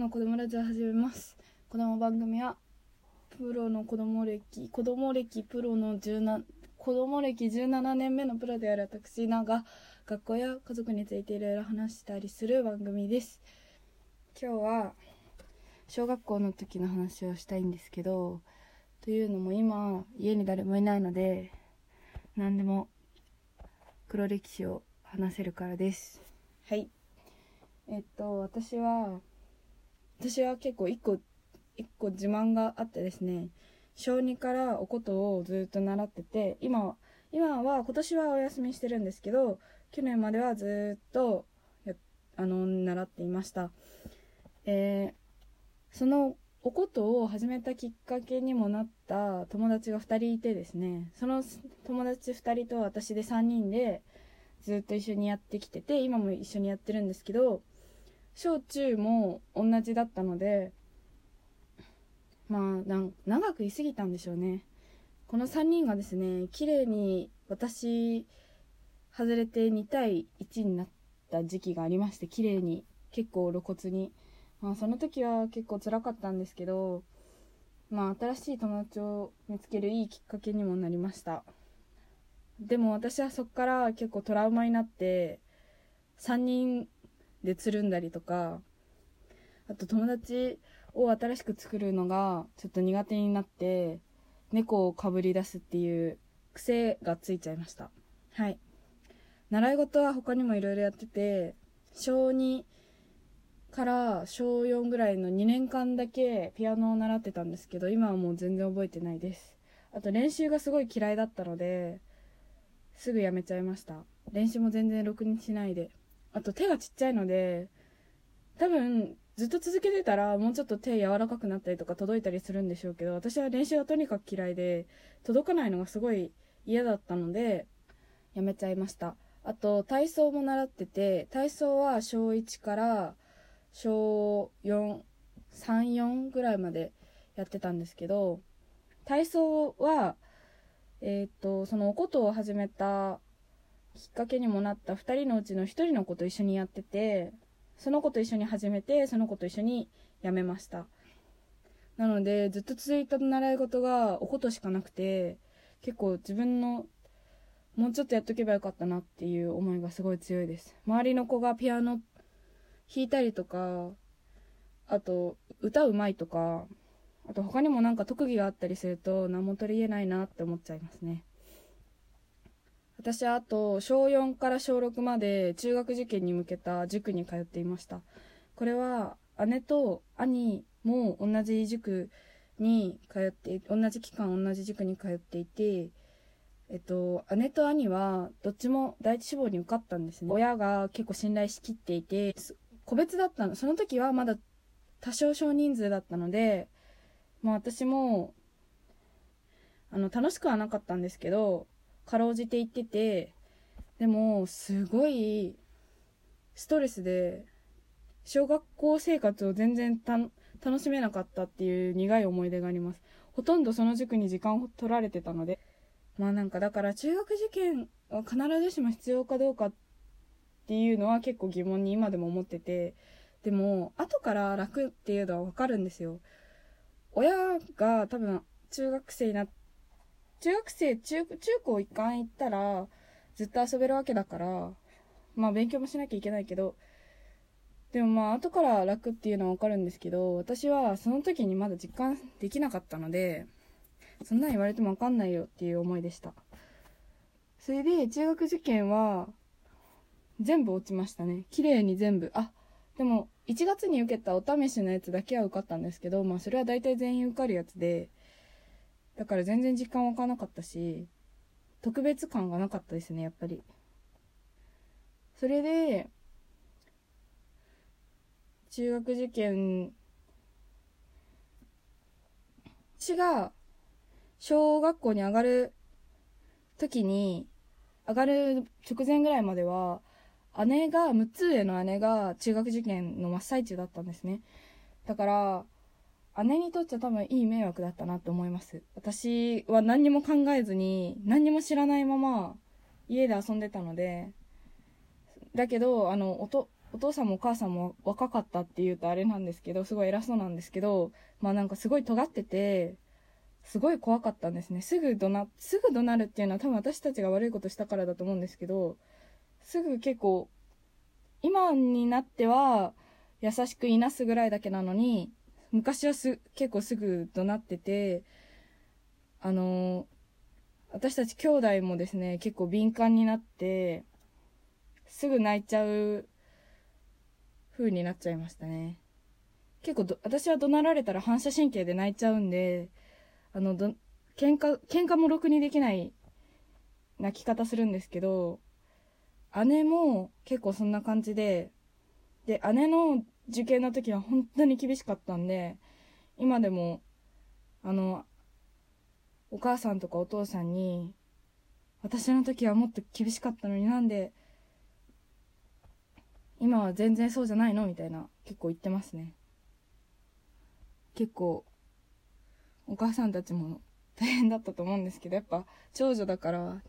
の子供ラジオ始めます。この番組はプロの子供歴子供歴プロの17子供歴17年目のプロである私なが学校や家族についていろいろ話したりする番組です。今日は小学校の時の話をしたいんですけどというのも今家に誰もいないので何でも黒歴史を話せるからです。はい。えっと私は私は結構一個一個自慢があってですね小2からお琴をずっと習ってて今今は今年はお休みしてるんですけど去年まではずっとあの習っていました。えー、そのお琴を始めたきっかけにもなった友達が2人いてですねその友達2人と私で3人でずっと一緒にやってきてて今も一緒にやってるんですけど小中も同じだったのでまあ長くいすぎたんでしょうね。この3人がですね綺麗に私外れて2対1になった時期がありまして綺麗に結構露骨に。まあその時は結構辛かったんですけどまあ新しい友達を見つけるいいきっかけにもなりました。でも私はそっから結構トラウマになって3人でつるんだりとかあと友達を新しく作るのがちょっと苦手になって猫をかぶり出すっていう癖がついちゃいました。はい。習い事は他にもいろいろやってて小2から小4ぐらいの2年間だけピアノを習ってたんですけど今はもう全然覚えてないです。あと練習がすごい嫌いだったのですぐやめちゃいました。練習も全然ろくにしないで。あと手がちっちゃいので、多分ずっと続けてたらもうちょっと手柔らかくなったりとか届いたりするんでしょうけど、私は練習はとにかく嫌いで、届かないのがすごい嫌だったので、やめちゃいました。あと、体操も習ってて、体操は小1から小4、3、4ぐらいまでやってたんですけど、体操は、えっ、と、そのお琴を始めたきっかけにもなった2人のうちの1人の子と一緒にやっててその子と一緒に始めてその子と一緒に辞めました。なのでずっと続いた習い事がおことしかなくて結構自分のもうちょっとやっとけばよかったなっていう思いがすごい強いです。周りの子がピアノ弾いたりとかあと歌うまいとかあと他にもなんか特技があったりすると何も取り入れないなって思っちゃいますね。私はあと小4から小6まで中学受験に向けた塾に通っていました。これは姉と兄も同じ塾に通って同じ期間同じ塾に通っていてえっと姉と兄はどっちも第一志望に受かったんですね。親が結構信頼しきっていて個別だったのその時はまだ多少少人数だったのでまあ私もあの楽しくはなかったんですけどかろうじて行っててでもすごいストレスで小学校生活を全然楽しめなかったっていう苦い思い出があります。ほとんどその塾に時間を取られてたので。まあなんかだから中学受験は必ずしも必要かどうかっていうのは結構疑問に今でも思ってて。でも後から楽っていうのはわかるんですよ。親が多分中学生になって中学生、中、中高一貫行ったら、ずっと遊べるわけだから、まあ勉強もしなきゃいけないけど、でもまあ後から楽っていうのはわかるんですけど、私はその時にまだ実感できなかったので、そんなん言われてもわかんないよっていう思いでした。それで中学受験は、全部落ちましたね。綺麗に全部。あ、でも1月に受けたお試しのやつだけは受かったんですけど、まあそれは大体全員受かるやつで、だから全然実感湧かなかったし、特別感がなかったですね、やっぱり。それで、中学受験、私が小学校に上がる時に、上がる直前ぐらいまでは、姉が、6つ上の姉が中学受験の真っ最中だったんですね。だから、姉にとっては多分いい迷惑だったなって思います。私は何にも考えずに、何にも知らないまま家で遊んでたので、だけど、あの、おと、お父さんもお母さんも若かったって言うとあれなんですけど、すごい偉そうなんですけど、まあなんかすごい尖ってて、すごい怖かったんですね。すぐ怒鳴、すぐ怒鳴るっていうのは多分私たちが悪いことしたからだと思うんですけど、すぐ結構、今になっては優しくいなすぐらいだけなのに、昔はす、結構すぐ怒鳴ってて、あの私たち兄弟もですね、結構敏感になって、すぐ泣いちゃう風になっちゃいましたね。結構私は怒鳴られたら反射神経で泣いちゃうんで、あの、ど、喧嘩、喧嘩もろくにできない泣き方するんですけど、姉も結構そんな感じで、で、姉の受験の時は本当に厳しかったんで、今でも、あの、お母さんとかお父さんに、私の時はもっと厳しかったのになんで、今は全然そうじゃないの？みたいな、結構言ってますね。結構、お母さんたちも大変だったと思うんですけど、やっぱ長女だから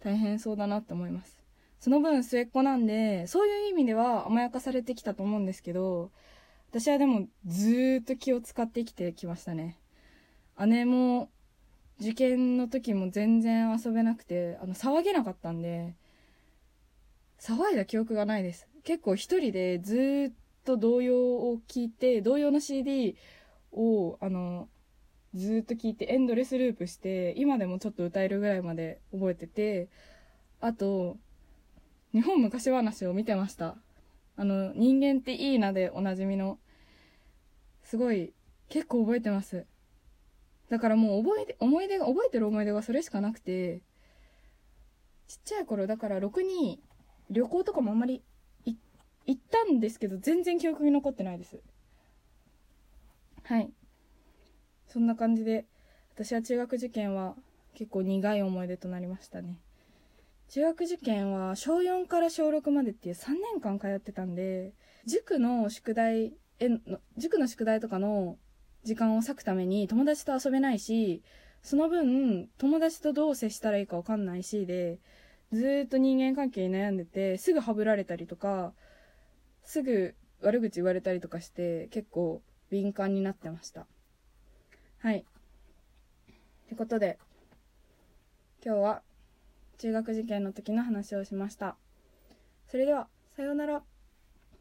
大変そうだなって思います。その分末っ子なんで、そういう意味では甘やかされてきたと思うんですけど、私はでもずーっと気を使って生きてきましたね。姉も受験の時も全然遊べなくて、あの、騒げなかったんで、騒いだ記憶がないです。結構一人でずっと童謡を聴いて、童謡の CD を、あの、ずっと聴いてエンドレスループして、今でもちょっと歌えるぐらいまで覚えてて、あと、日本昔話を見てました。あの、人間っていいなでおなじみの、すごい、結構覚えてます。だからもう覚えて、思い出が、覚えてる思い出がそれしかなくて、ちっちゃい頃、だからろくに旅行とかもあんまり行ったんですけど、全然記憶に残ってないです。はい。そんな感じで、私は中学受験は結構苦い思い出となりましたね。中学受験は小4から小6までっていう3年間通ってたんで、塾の宿題への、塾の宿題とかの時間を割くために友達と遊べないし、その分友達とどう接したらいいかわかんないしで、ずっと人間関係に悩んでて、すぐはぶられたりとか、すぐ悪口言われたりとかして結構敏感になってました。はい。ってことで、今日は中学受験の時の話をしました。それでは、さようなら。